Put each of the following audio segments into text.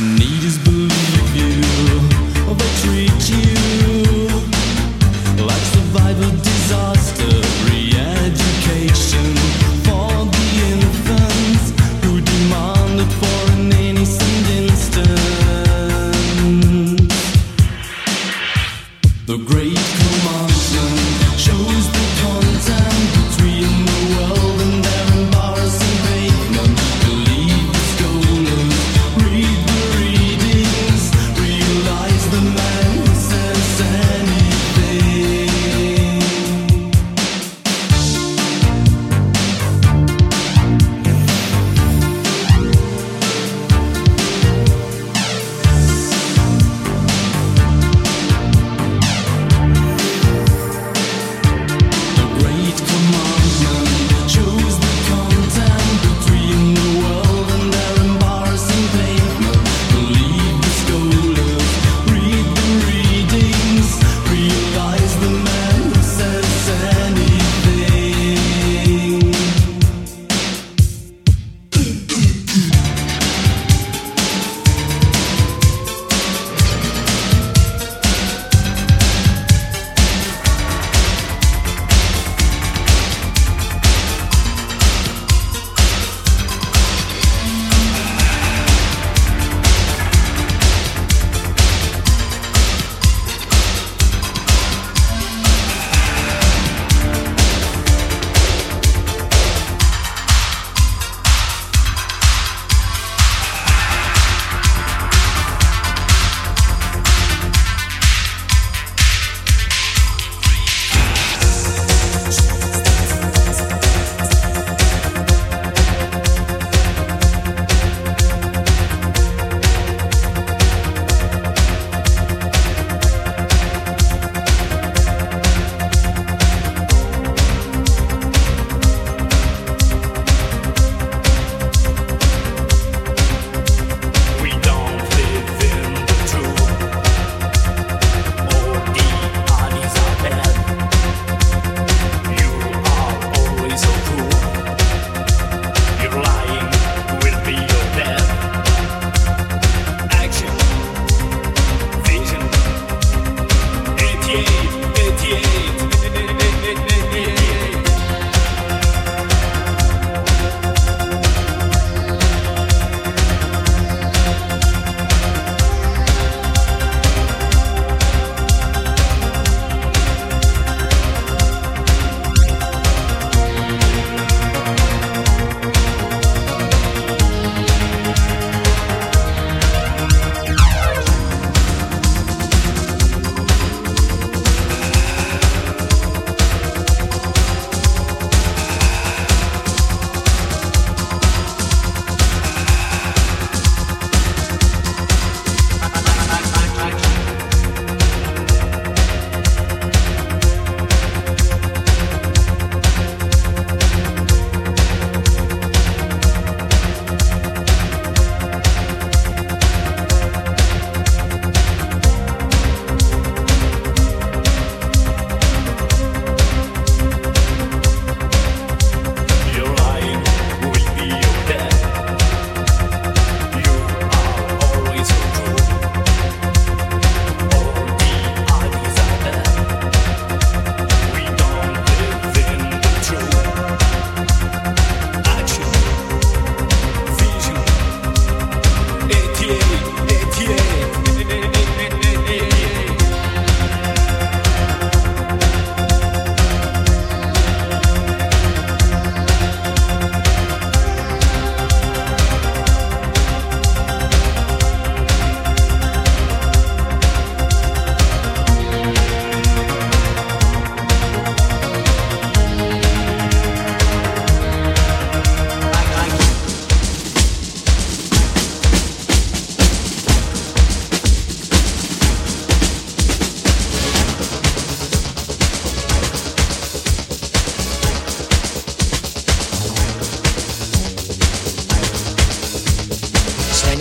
never need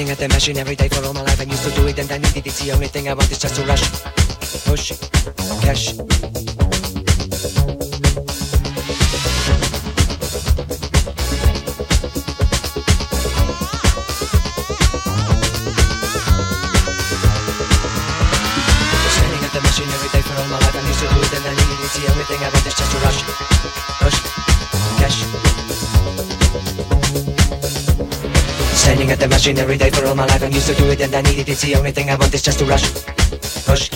staring at the machine every day for all my life. I used to do it and I needed it. It's the only thing I want is just to rush, push, cash. At the machine every day for all my life I'm used to do it and I need it. It's the only thing I want is just to rush. Push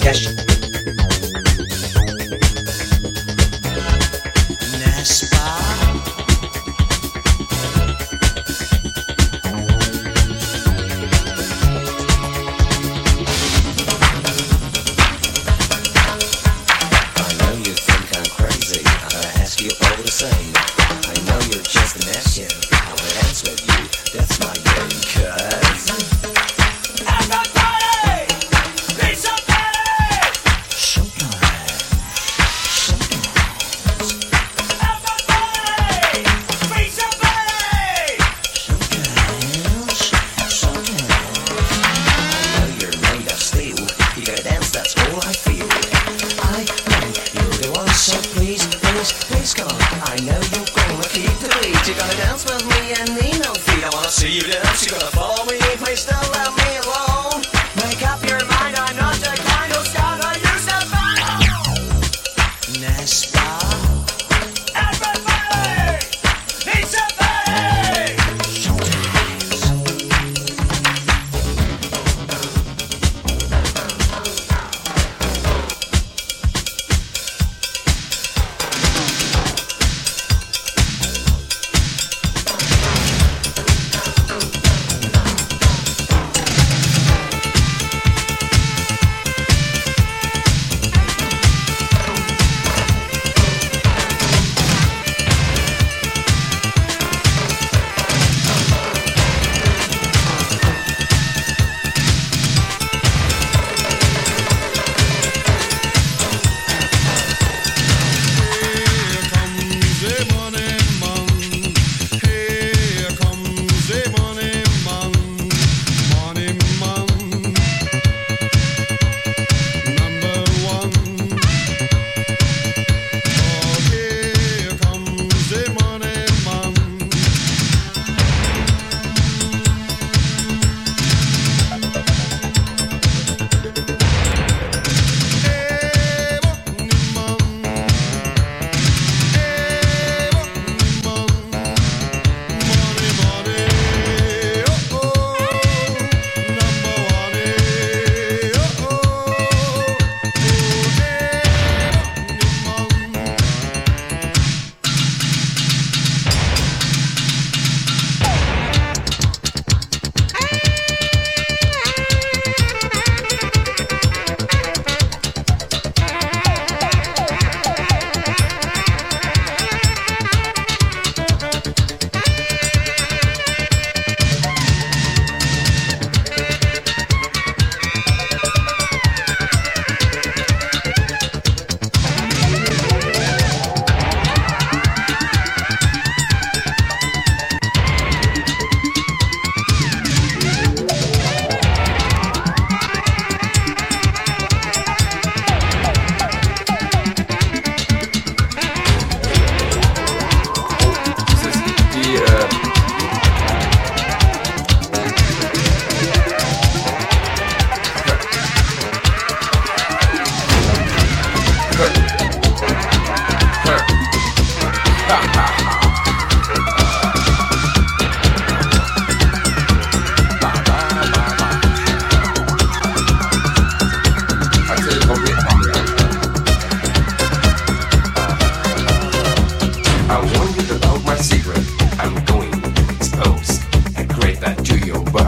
Cash.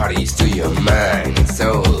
bodies to your mind and soul.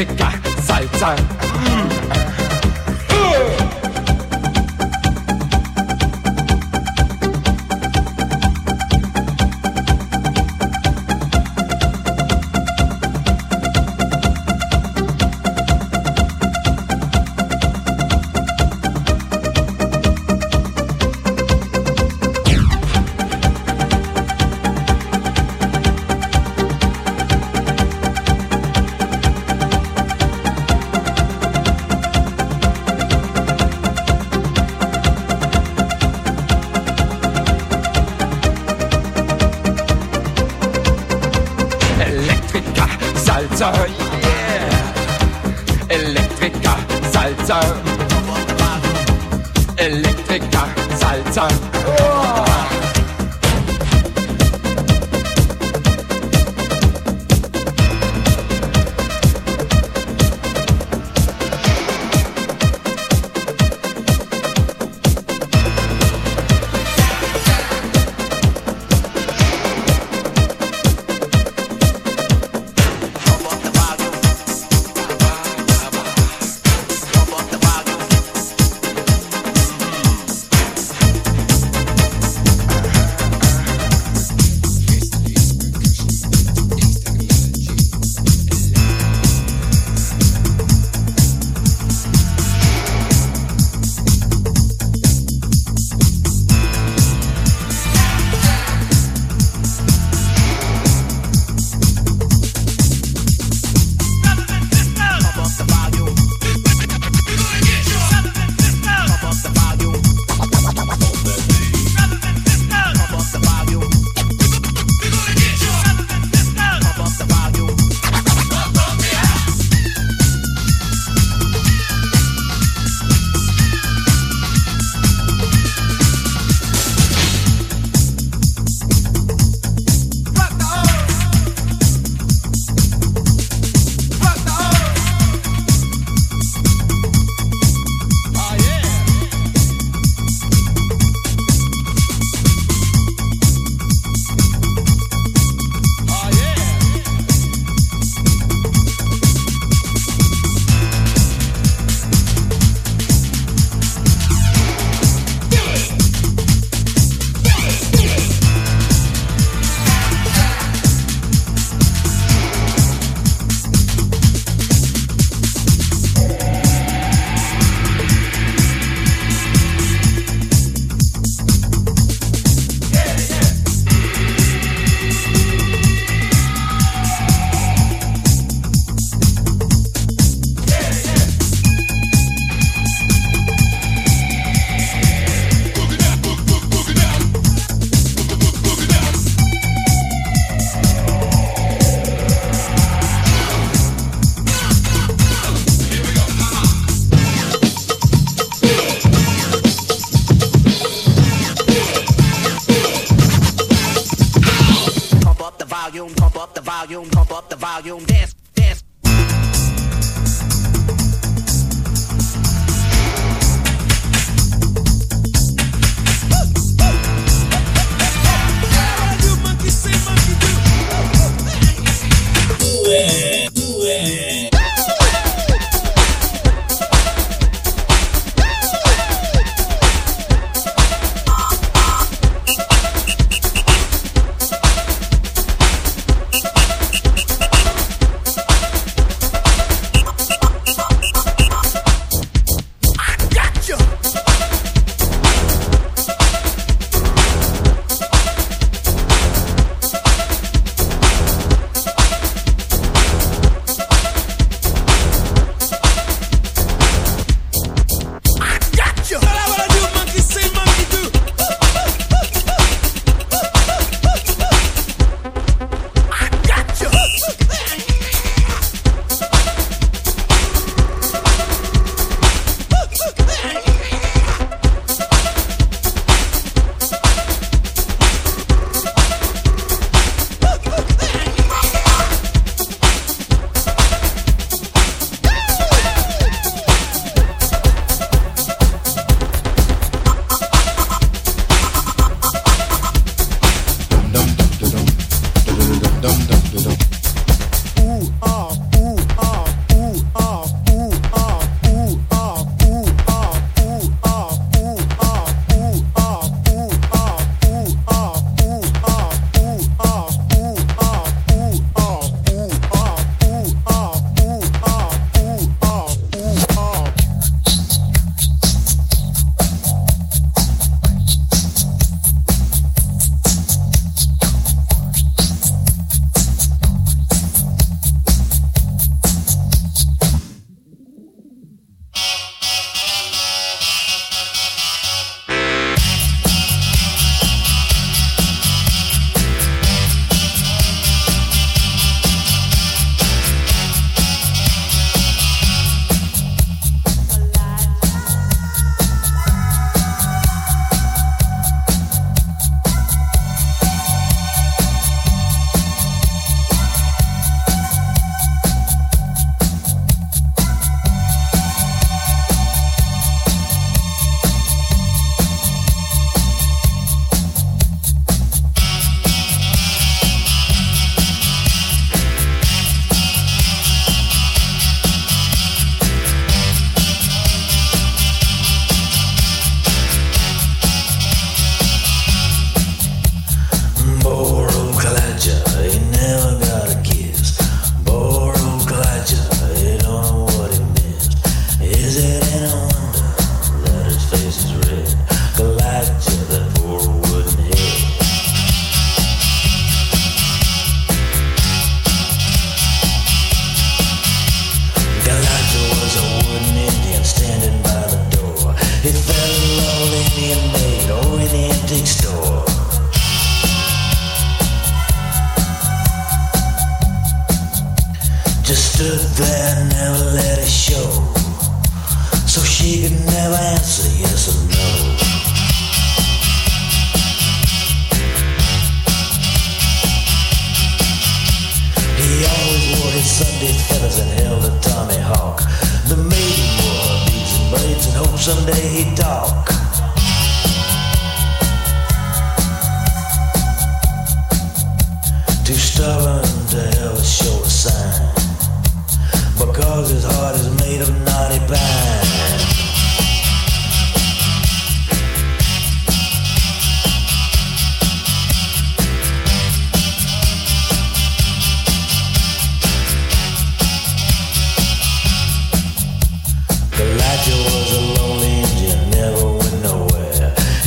Ficker, volume,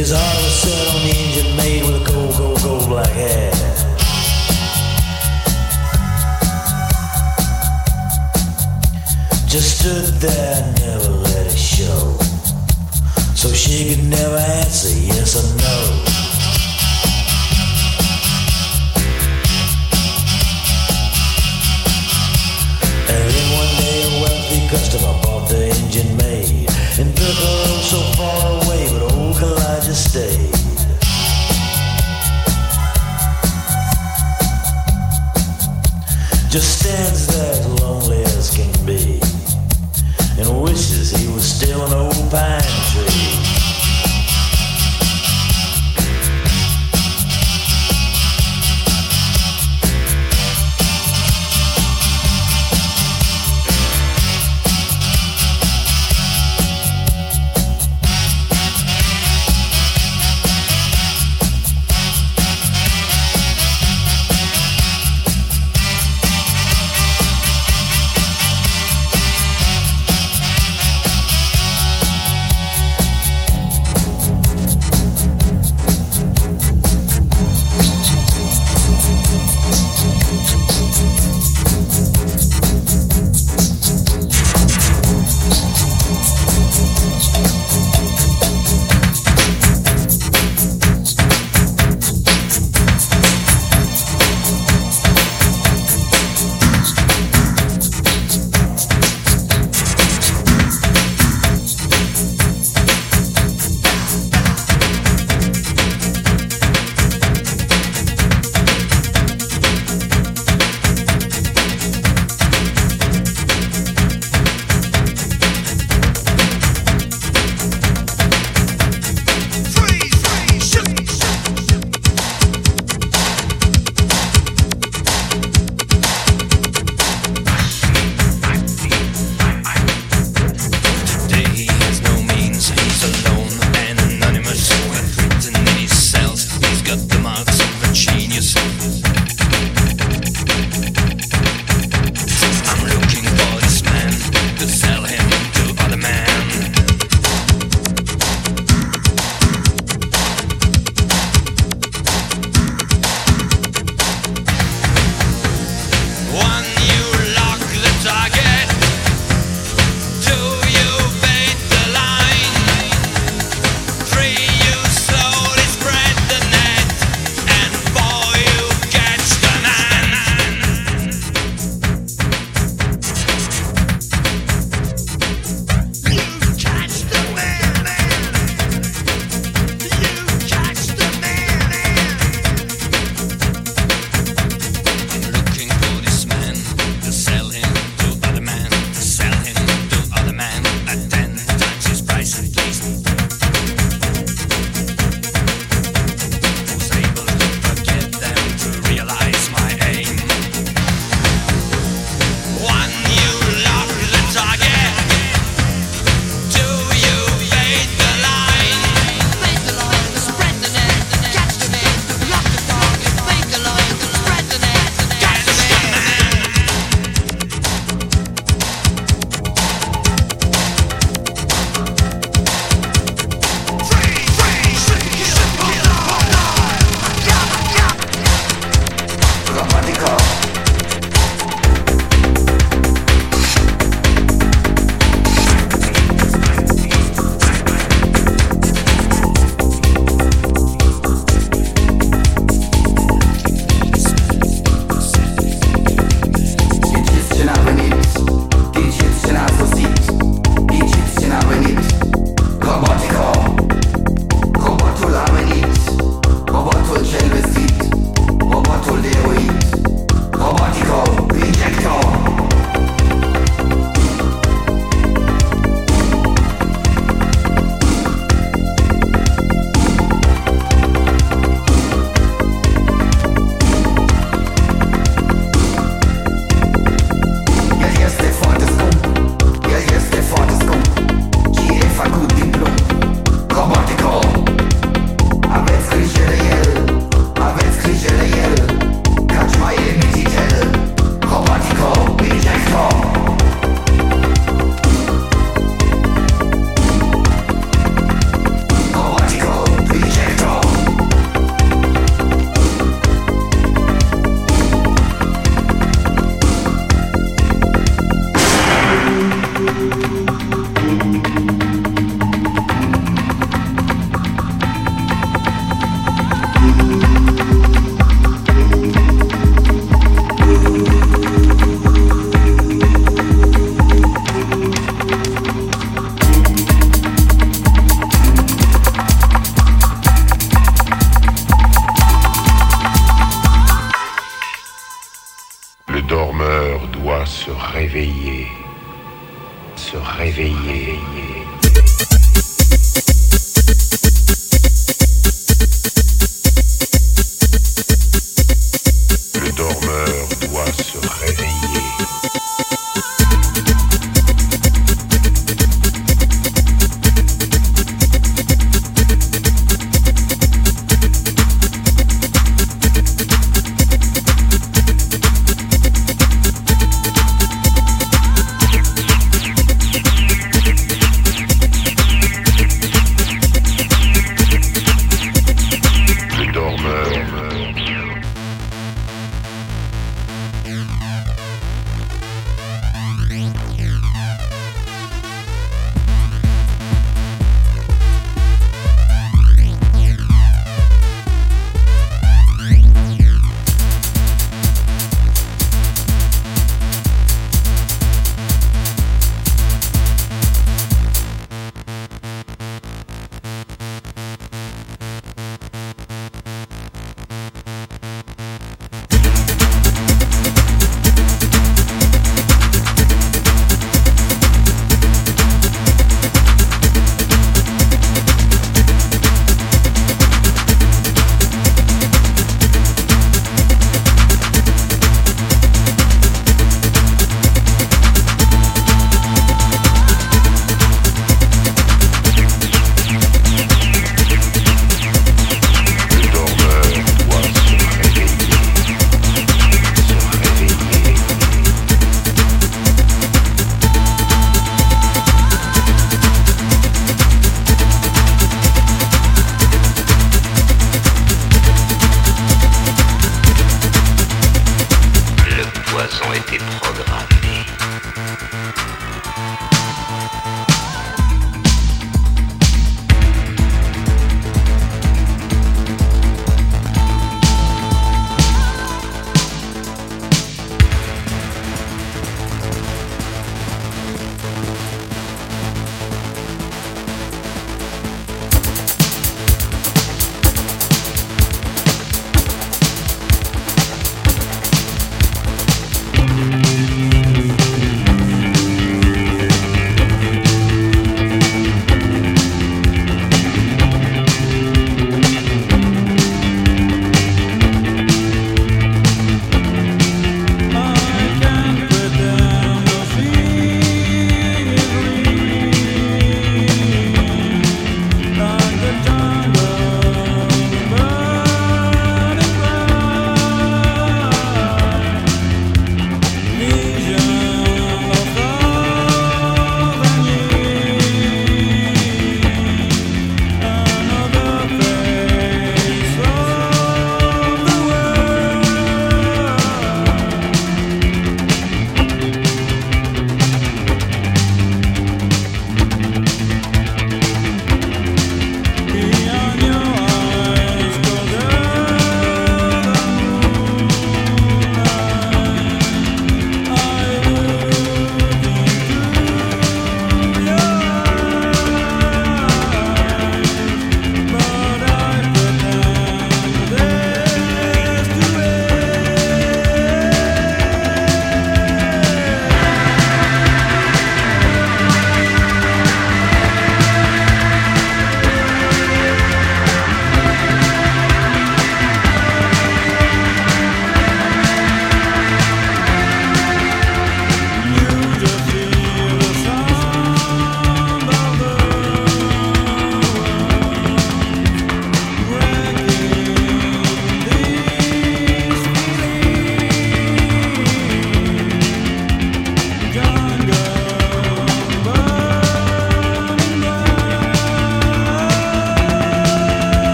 His heart was set on the engine made with a gold, gold, gold black hair. Just stood there never let it show. So she could never answer yes or no. A customer bought the engine made and took her so far away, Just stands there lonely as can be and wishes he was still an old pine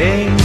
Hey.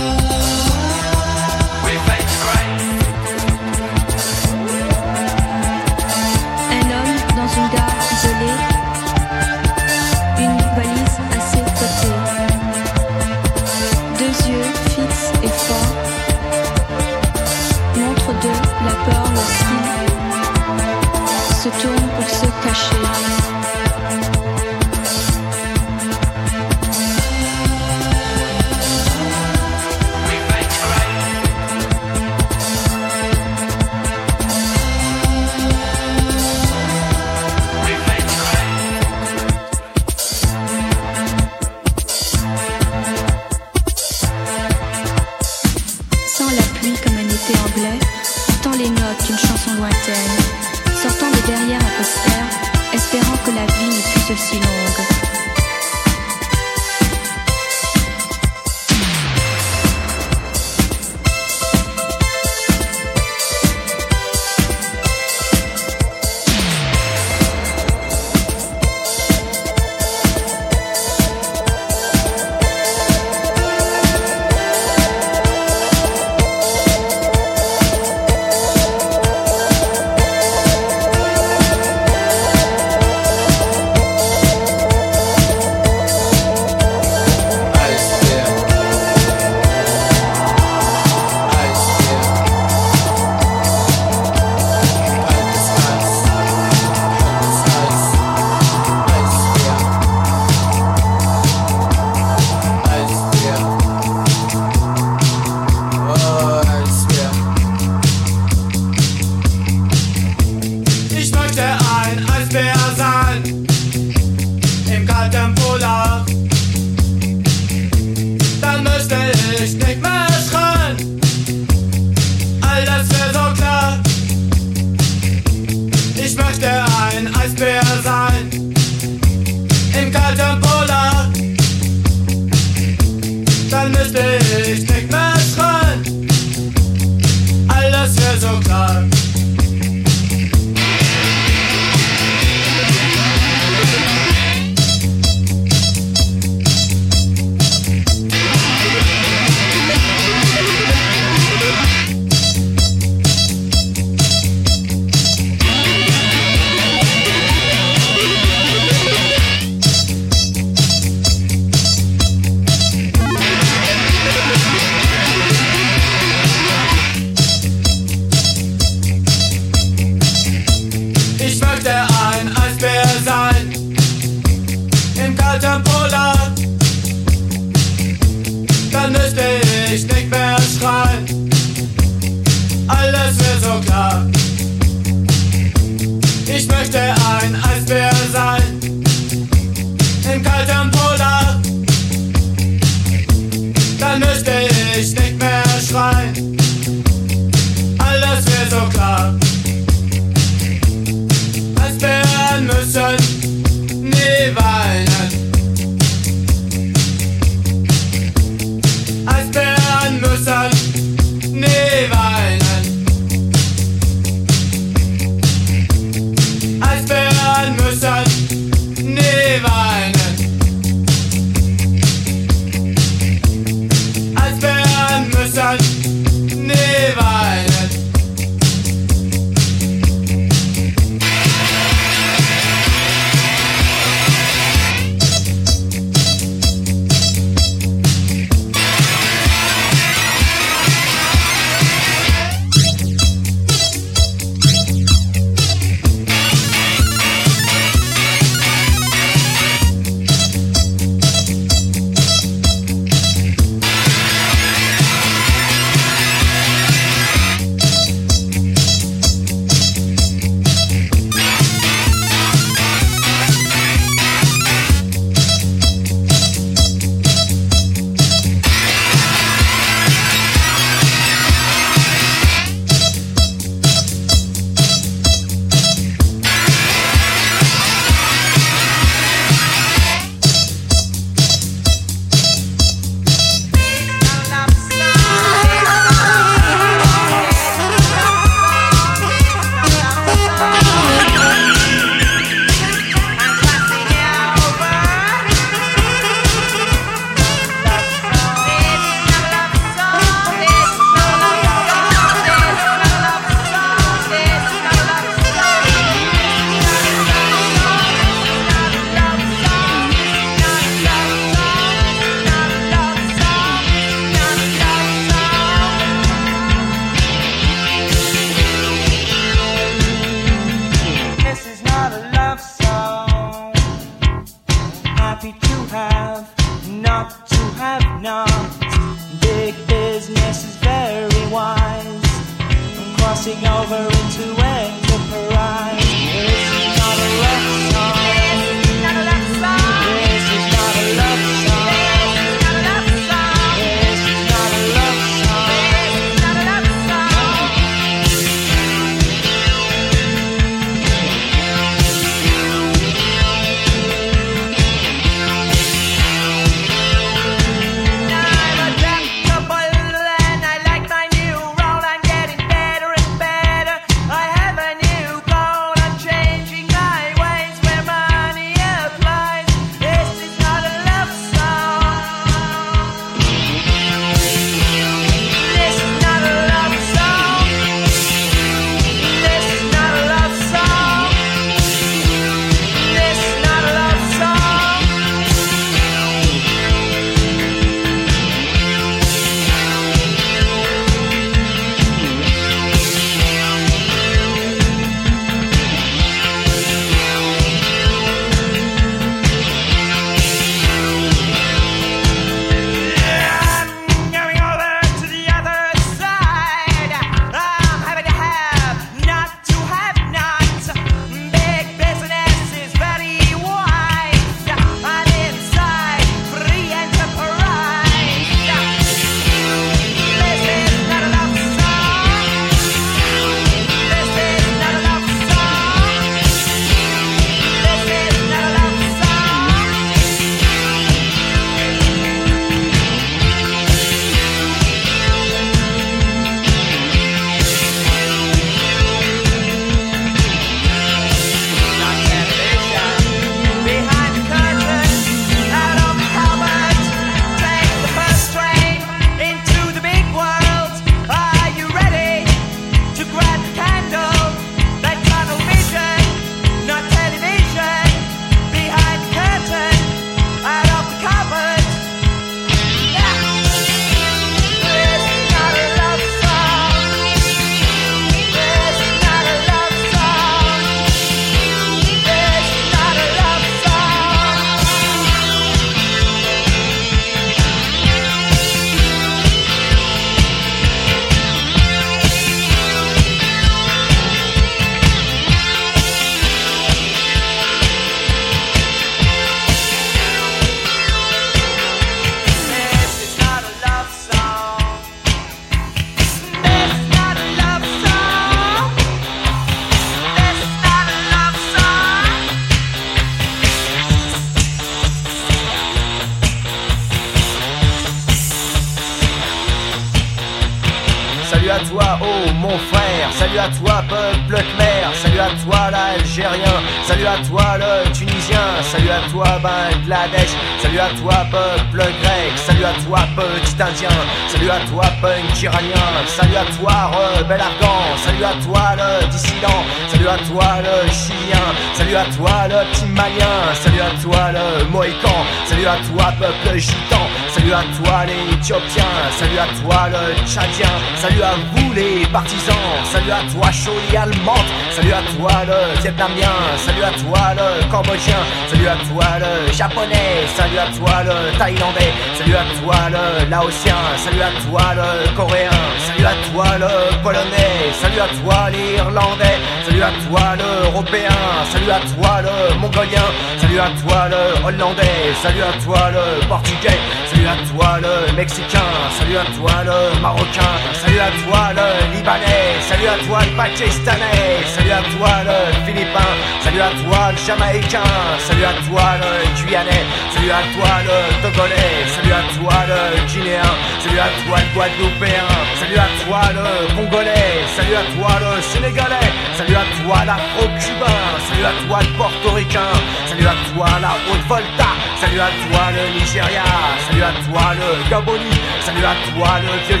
Le malien, salut à toi le mohican, salut à toi peuple gitan, salut à toi les salut à toi le tchadien, salut à vous les partisans, salut à toi Choli allemande, salut à toi le vietnamien, salut à toi le cambodgien, salut à toi le japonais, salut à toi le thaïlandais, salut à toi le laotien, salut à toi le coréen, salut à toi le polonais, salut à toi l'irlandais, salut à toi l'européen, salut à toi le mongolien, salut à toi le hollandais, salut à toi le portugais, salut à toi le mexicain, salut à toi le marocain, salut à toi le libanais, salut à toi le pakistanais, salut à toi le philippin, salut à toi le jamaïcain, salut à toi le guyanais, salut à toi le togolais, salut à toi le guinéen, salut à toi le guadeloupéen, salut à toi le congolais, salut à toi le sénégalais, salut à toi l'afro-cubain, salut à toi le portoricain, salut à toi la Haute-Volta, salut à toi le Nigeria, salut à toi le Gaboni, salut à toi le vieux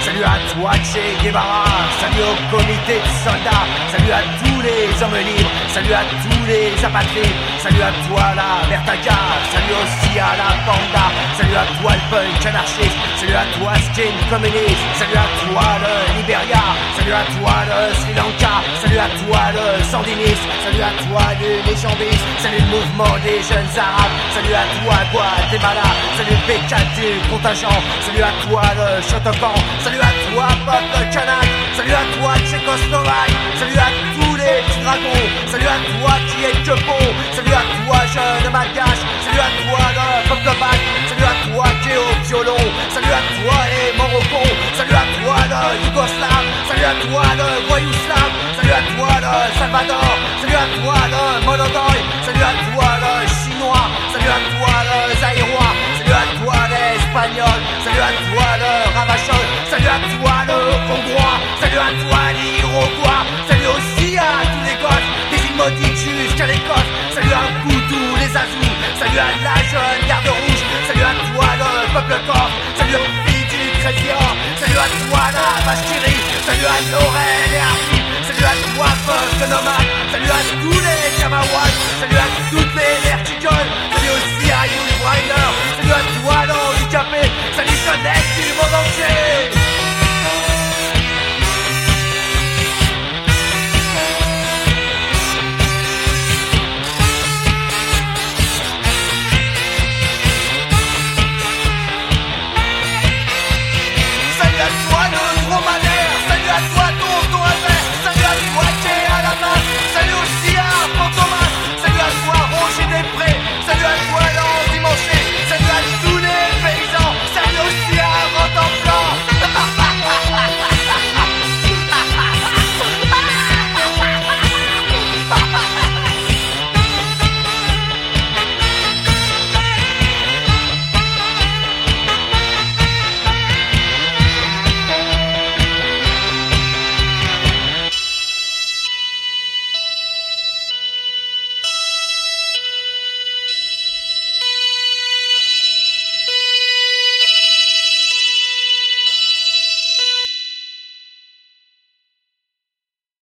salut à toi Che Guevara, salut au comité de soldats, salut à tous les hommes libres, salut à tous les apatrides, salut à toi la Vertaga, salut aussi à la Panda, salut à toi le punk anarchiste, salut à toi skin communiste, salut à toi le Liberia, salut à toi le Sri Lanka, salut à toi le sandiniste, salut à toi le légendiste, salut le mouvement des jeunes arabes, salut à toi Guatemala, salut le du contingent, salut à toi le Shotokan, salut à toi peuple kanak, salut à toi Tchécoslovaque, salut à tous les petits dragons, salut à toi qui est que bon, salut à toi jeune malgache, salut à toi le peuple bac, salut à toi qui est au violon, salut à toi les Morocco, salut à toi le Yougoslave, salut à toi le voyou slave, salut à toi le Salvador, salut à toi le Monodoy, salut à toi le chinois, salut à toi le zaïrois, salut à toi l'espagnol, salut à toi le ravachol, salut à toi le hongrois, salut à toi l'iroquois, salut aussi à tous les gosses, des îles maudites jusqu'à l'Écosse, salut à tous les azous, salut à la jeune garde rouge, salut à toi le peuple corse, salut aux filles du chrétien, salut à toi la Bastillerie, salut à Laurel et Arthur, salut à toi peuple nomade, salut à tous les Kamawats, salut à toutes les verticoles, salut aussi à You Rider, salut à toi l'handicapé, salut jeunesse du monde entier.